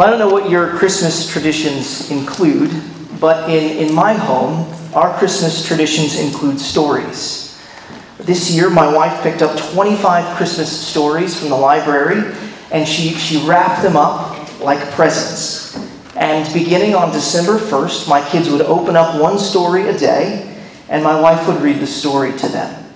Well, I don't know what your Christmas traditions include, but in, in my home, our Christmas traditions include stories. This year, my wife picked up 25 Christmas stories from the library, and she, she wrapped them up like presents. And beginning on December 1st, my kids would open up one story a day, and my wife would read the story to them.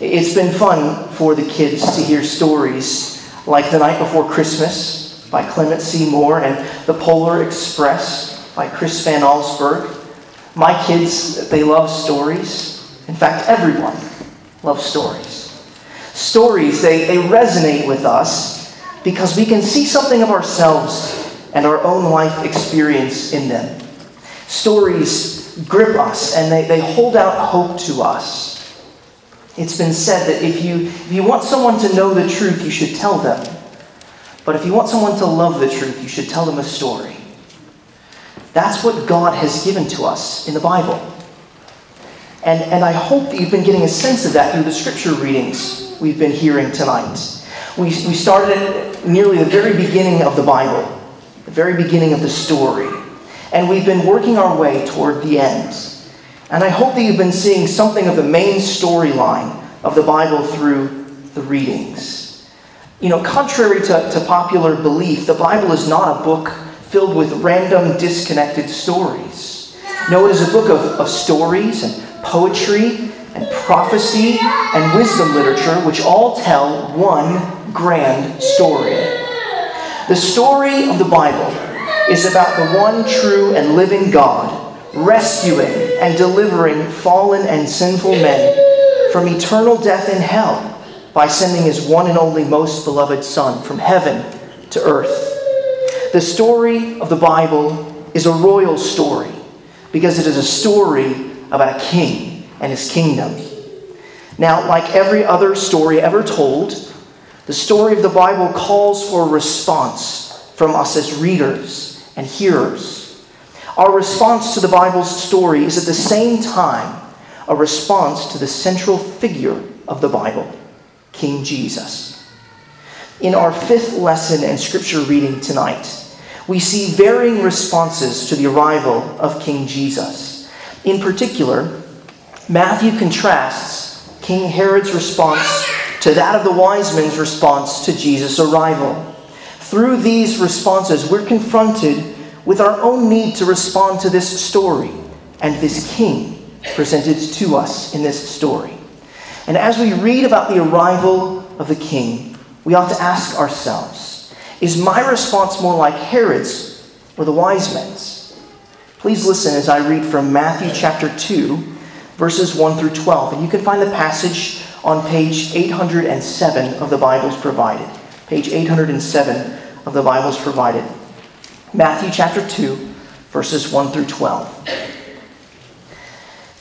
It's been fun for the kids to hear stories like The Night Before Christmas by Clement C. Moore and The Polar Express by Chris Van Allsburg. My kids, they love stories. In fact, everyone loves stories. Stories, they, they resonate with us because we can see something of ourselves and our own life experience in them. Stories grip us and they, they hold out hope to us. It's been said that if you, if you want someone to know the truth, you should tell them. But if you want someone to love the truth, you should tell them a story. That's what God has given to us in the Bible. And, and I hope that you've been getting a sense of that through the scripture readings we've been hearing tonight. We, we started at nearly the very beginning of the Bible, the very beginning of the story. And we've been working our way toward the end. And I hope that you've been seeing something of the main storyline of the Bible through the readings. You know, contrary to, to popular belief, the Bible is not a book filled with random, disconnected stories. No, it is a book of, of stories and poetry and prophecy and wisdom literature, which all tell one grand story. The story of the Bible is about the one true and living God rescuing and delivering fallen and sinful men from eternal death in hell by sending his one and only most beloved Son from heaven to earth. The story of the Bible is a royal story because it is a story about a king and his kingdom. Now, like every other story ever told, the story of the Bible calls for a response from us as readers and hearers. Our response to the Bible's story is at the same time a response to the central figure of the Bible. King Jesus. In our fifth lesson and scripture reading tonight, we see varying responses to the arrival of King Jesus. In particular, Matthew contrasts King Herod's response to that of the wise men's response to Jesus' arrival. Through these responses, we're confronted with our own need to respond to this story and this king presented to us in this story. And as we read about the arrival of the king, we ought to ask ourselves Is my response more like Herod's or the wise men's? Please listen as I read from Matthew chapter 2, verses 1 through 12. And you can find the passage on page 807 of the Bibles provided. Page 807 of the Bibles provided. Matthew chapter 2, verses 1 through 12.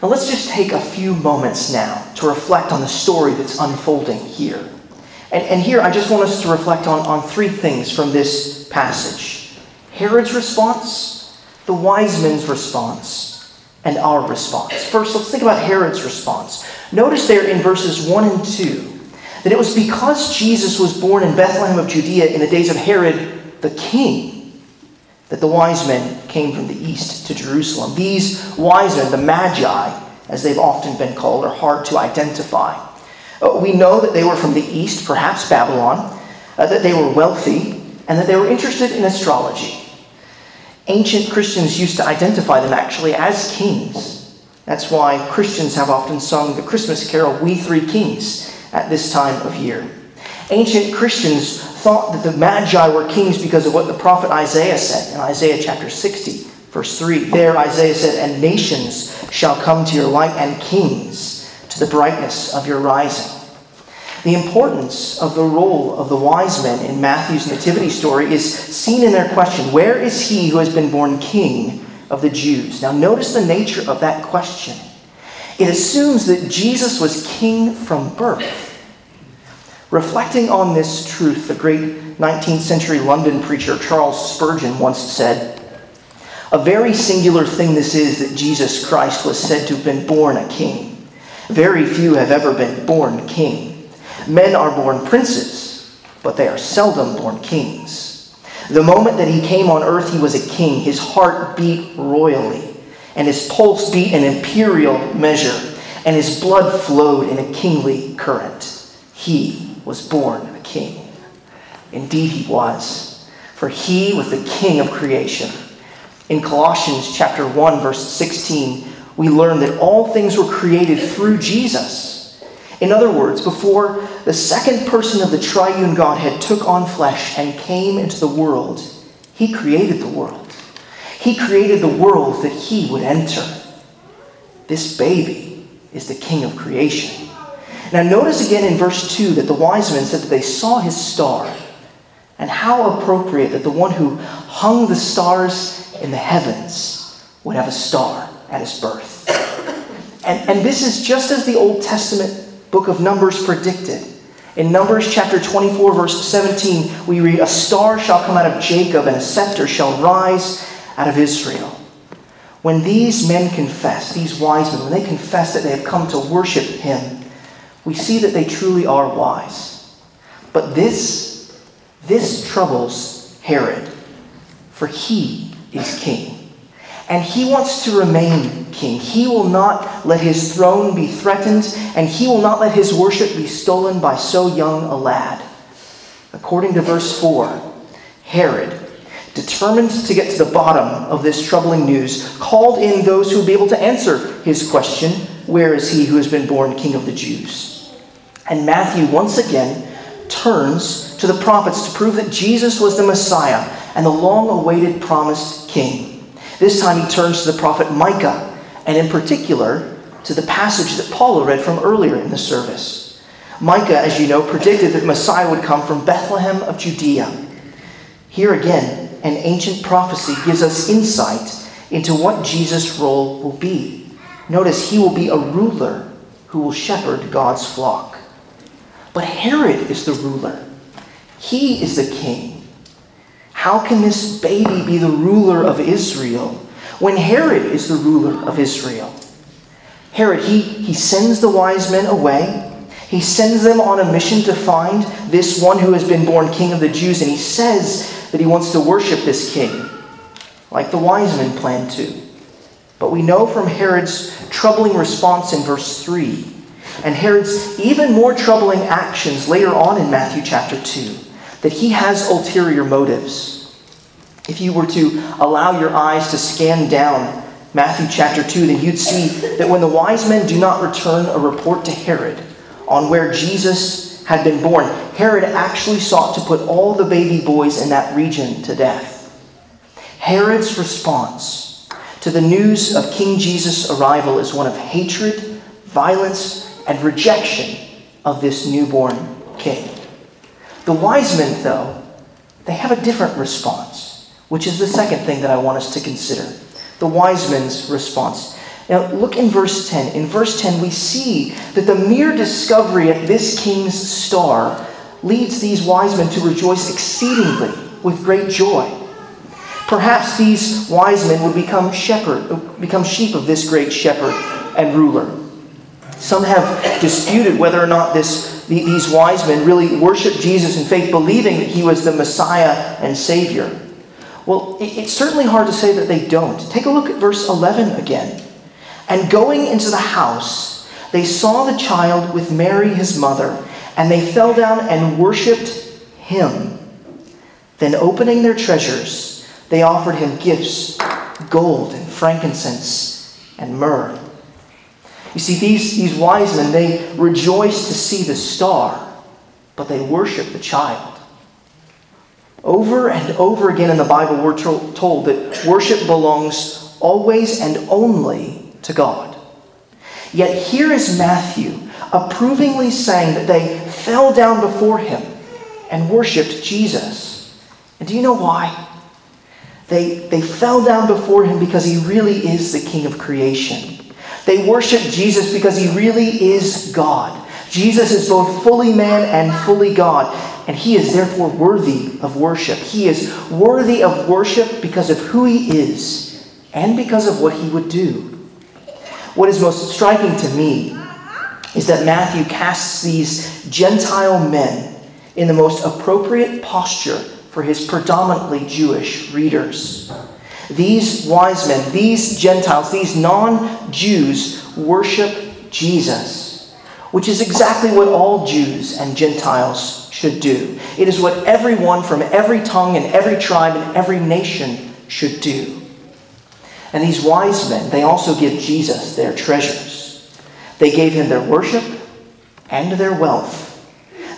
Now let's just take a few moments now to reflect on the story that's unfolding here. And, and here I just want us to reflect on, on three things from this passage Herod's response, the wise men's response, and our response. First, let's think about Herod's response. Notice there in verses 1 and 2 that it was because Jesus was born in Bethlehem of Judea in the days of Herod the king that the wise men came from the east to Jerusalem. These wise men, the Magi, as they've often been called, are hard to identify. Uh, we know that they were from the east, perhaps Babylon, uh, that they were wealthy, and that they were interested in astrology. Ancient Christians used to identify them actually as kings. That's why Christians have often sung the Christmas carol, We Three Kings, at this time of year. Ancient Christians thought that the Magi were kings because of what the prophet Isaiah said in Isaiah chapter 60, verse 3. There, Isaiah said, And nations shall come to your light, and kings to the brightness of your rising. The importance of the role of the wise men in Matthew's nativity story is seen in their question Where is he who has been born king of the Jews? Now, notice the nature of that question. It assumes that Jesus was king from birth. Reflecting on this truth, the great 19th century London preacher Charles Spurgeon once said, A very singular thing this is that Jesus Christ was said to have been born a king. Very few have ever been born king. Men are born princes, but they are seldom born kings. The moment that he came on earth, he was a king. His heart beat royally, and his pulse beat an imperial measure, and his blood flowed in a kingly current. He was born a king. Indeed, he was, for he was the king of creation. In Colossians chapter 1 verse 16, we learn that all things were created through Jesus. In other words, before the second person of the triune Godhead took on flesh and came into the world, he created the world. He created the world that he would enter. This baby is the king of creation. Now, notice again in verse 2 that the wise men said that they saw his star. And how appropriate that the one who hung the stars in the heavens would have a star at his birth. And, and this is just as the Old Testament book of Numbers predicted. In Numbers chapter 24, verse 17, we read, A star shall come out of Jacob, and a scepter shall rise out of Israel. When these men confess, these wise men, when they confess that they have come to worship him, we see that they truly are wise. But this, this troubles Herod, for he is king. And he wants to remain king. He will not let his throne be threatened, and he will not let his worship be stolen by so young a lad. According to verse 4, Herod, determined to get to the bottom of this troubling news, called in those who would be able to answer his question Where is he who has been born king of the Jews? And Matthew once again turns to the prophets to prove that Jesus was the Messiah and the long awaited promised king. This time he turns to the prophet Micah, and in particular to the passage that Paula read from earlier in the service. Micah, as you know, predicted that Messiah would come from Bethlehem of Judea. Here again, an ancient prophecy gives us insight into what Jesus' role will be. Notice he will be a ruler who will shepherd God's flock. But Herod is the ruler, he is the king. How can this baby be the ruler of Israel when Herod is the ruler of Israel? Herod, he, he sends the wise men away. He sends them on a mission to find this one who has been born king of the Jews, and he says that he wants to worship this king, like the wise men planned to. But we know from Herod's troubling response in verse 3 and Herod's even more troubling actions later on in Matthew chapter 2, that he has ulterior motives. If you were to allow your eyes to scan down Matthew chapter 2, then you'd see that when the wise men do not return a report to Herod on where Jesus had been born, Herod actually sought to put all the baby boys in that region to death. Herod's response to the news of King Jesus' arrival is one of hatred violence, and rejection of this newborn king. The wise men, though, they have a different response, which is the second thing that I want us to consider. The wise men's response. Now, look in verse 10. In verse 10, we see that the mere discovery of this king's star leads these wise men to rejoice exceedingly with great joy. Perhaps these wise men would become shepherd, become sheep of this great shepherd and ruler. Some have disputed whether or not this, these wise men really worshiped Jesus in faith, believing that he was the Messiah and Savior. Well, it's certainly hard to say that they don't. Take a look at verse 11 again. And going into the house, they saw the child with Mary, his mother, and they fell down and worshiped him. Then, opening their treasures, they offered him gifts gold and frankincense and myrrh. You see, these, these wise men, they rejoice to see the star, but they worship the child. Over and over again in the Bible, we're told that worship belongs always and only to God. Yet here is Matthew approvingly saying that they fell down before him and worshiped Jesus. And do you know why? They, they fell down before him because he really is the king of creation. They worship Jesus because he really is God. Jesus is both fully man and fully God, and he is therefore worthy of worship. He is worthy of worship because of who he is and because of what he would do. What is most striking to me is that Matthew casts these Gentile men in the most appropriate posture for his predominantly Jewish readers. These wise men, these Gentiles, these non Jews worship Jesus, which is exactly what all Jews and Gentiles should do. It is what everyone from every tongue and every tribe and every nation should do. And these wise men, they also give Jesus their treasures. They gave him their worship and their wealth.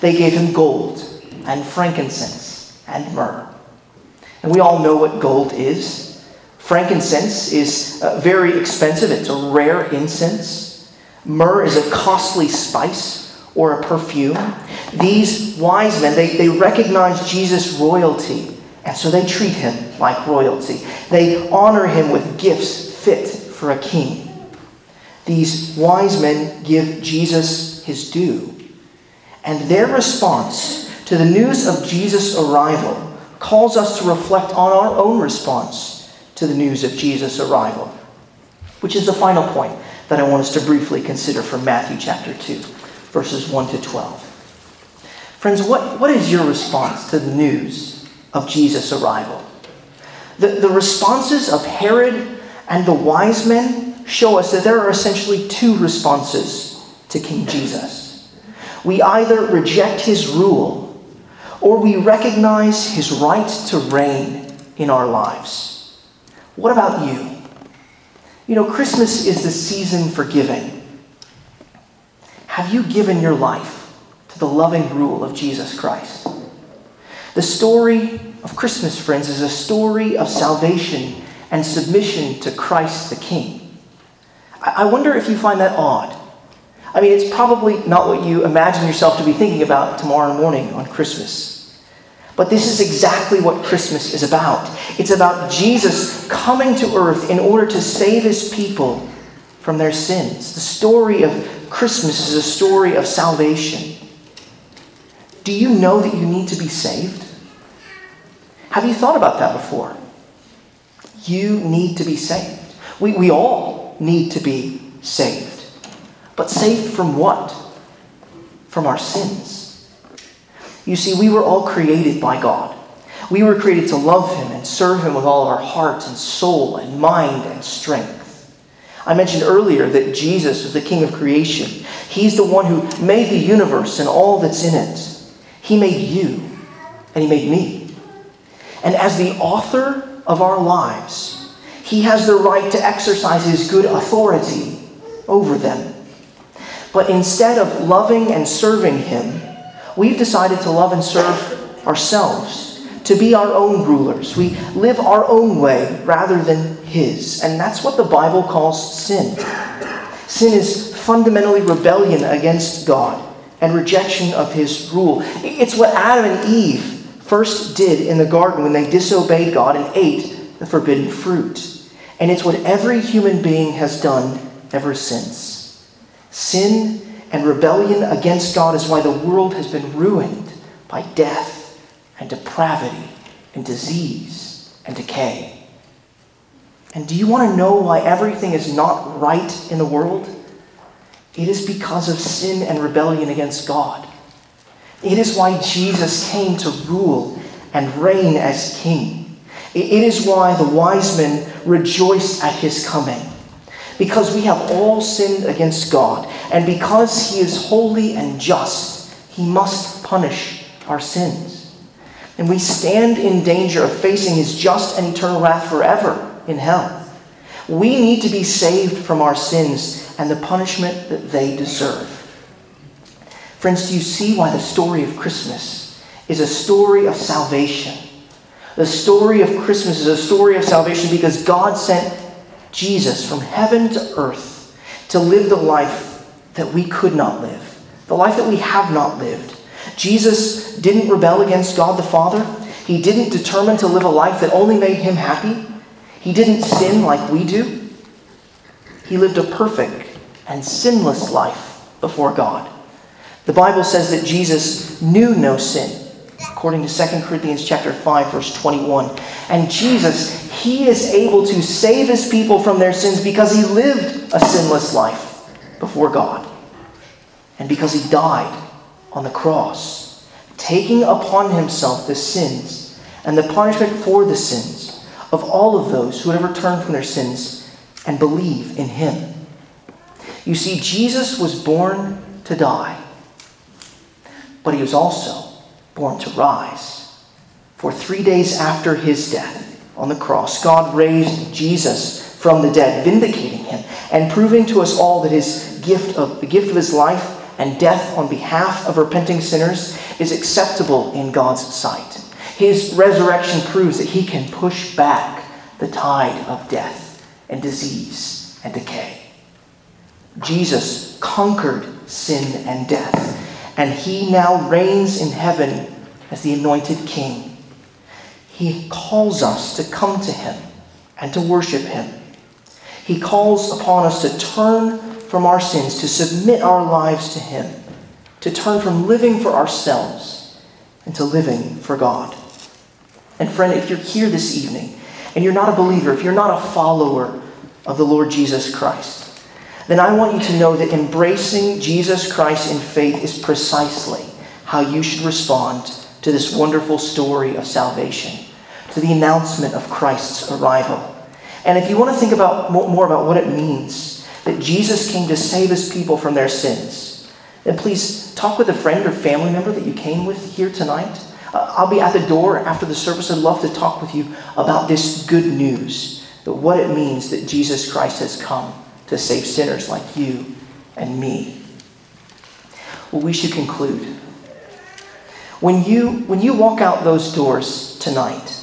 They gave him gold and frankincense and myrrh. And we all know what gold is. Frankincense is uh, very expensive, it's a rare incense. Myrrh is a costly spice or a perfume. These wise men, they, they recognize Jesus' royalty, and so they treat him like royalty. They honor him with gifts fit for a king. These wise men give Jesus his due. And their response to the news of Jesus' arrival calls us to reflect on our own response to the news of Jesus' arrival, which is the final point that I want us to briefly consider from Matthew chapter 2, verses 1 to 12. Friends, what, what is your response to the news of Jesus' arrival? The, the responses of Herod and the wise men show us that there are essentially two responses to King Jesus. We either reject his rule or we recognize his right to reign in our lives. What about you? You know, Christmas is the season for giving. Have you given your life to the loving rule of Jesus Christ? The story of Christmas, friends, is a story of salvation and submission to Christ the King. I wonder if you find that odd. I mean, it's probably not what you imagine yourself to be thinking about tomorrow morning on Christmas. But this is exactly what Christmas is about. It's about Jesus coming to earth in order to save his people from their sins. The story of Christmas is a story of salvation. Do you know that you need to be saved? Have you thought about that before? You need to be saved. We, we all need to be saved. But saved from what? From our sins. You see, we were all created by God. We were created to love Him and serve Him with all of our heart and soul and mind and strength. I mentioned earlier that Jesus was the King of creation. He's the one who made the universe and all that's in it. He made you, and He made me. And as the author of our lives, He has the right to exercise His good authority over them. But instead of loving and serving Him, we've decided to love and serve ourselves, to be our own rulers. We live our own way rather than His. And that's what the Bible calls sin. Sin is fundamentally rebellion against God and rejection of his rule. It's what Adam and Eve first did in the garden when they disobeyed God and ate the forbidden fruit. And it's what every human being has done ever since. Sin and rebellion against God is why the world has been ruined by death and depravity and disease and decay. And do you want to know why everything is not right in the world? It is because of sin and rebellion against God. It is why Jesus came to rule and reign as king. It is why the wise men rejoiced at his coming. Because we have all sinned against God, and because he is holy and just, he must punish our sins. And we stand in danger of facing his just and eternal wrath forever in hell. We need to be saved from our sins and the punishment that they deserve. Friends, do you see why the story of Christmas is a story of salvation? The story of Christmas is a story of salvation because God sent Jesus from heaven to earth to live the life that we could not live, the life that we have not lived. Jesus didn't rebel against God the Father. He didn't determine to live a life that only made him happy. He didn't sin like we do. He lived a perfect and sinless life before God. The Bible says that Jesus knew no sin, according to 2 Corinthians chapter 5 verse 21. And Jesus, he is able to save his people from their sins because he lived a sinless life before God. And because he died on the cross, taking upon himself the sins and the punishment for the sins of all of those who would ever turn from their sins and believe in him. You see, Jesus was born to die, but he was also born to rise. For three days after his death on the cross, God raised Jesus from the dead, vindicating him and proving to us all that his gift of the gift of his life and death on behalf of repenting sinners is acceptable in God's sight. His resurrection proves that he can push back the tide of death and disease and decay. Jesus conquered sin and death, and he now reigns in heaven as the anointed king. He calls us to come to him and to worship him. He calls upon us to turn from our sins, to submit our lives to him, to turn from living for ourselves and to living for God. And friend, if you're here this evening and you're not a believer, if you're not a follower of the Lord Jesus Christ, then I want you to know that embracing Jesus Christ in faith is precisely how you should respond to this wonderful story of salvation, to the announcement of Christ's arrival. And if you want to think about more about what it means that Jesus came to save his people from their sins, then please talk with a friend or family member that you came with here tonight. Uh, I'll be at the door after the service. I'd love to talk with you about this good news, that what it means that Jesus Christ has come to save sinners like you and me. Well, we should conclude. When you, when you walk out those doors tonight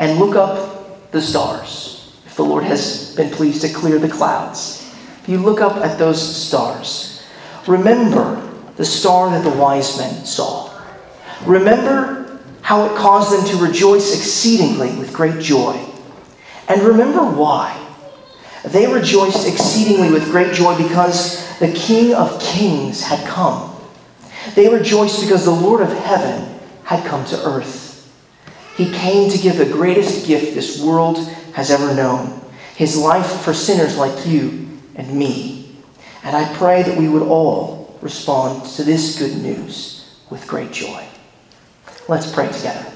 and look up the stars, if the Lord has been pleased to clear the clouds, if you look up at those stars, remember the star that the wise men saw. Remember how it caused them to rejoice exceedingly with great joy. And remember why. They rejoiced exceedingly with great joy because the King of Kings had come. They rejoiced because the Lord of heaven had come to earth. He came to give the greatest gift this world has ever known his life for sinners like you and me. And I pray that we would all respond to this good news with great joy. Let's pray together.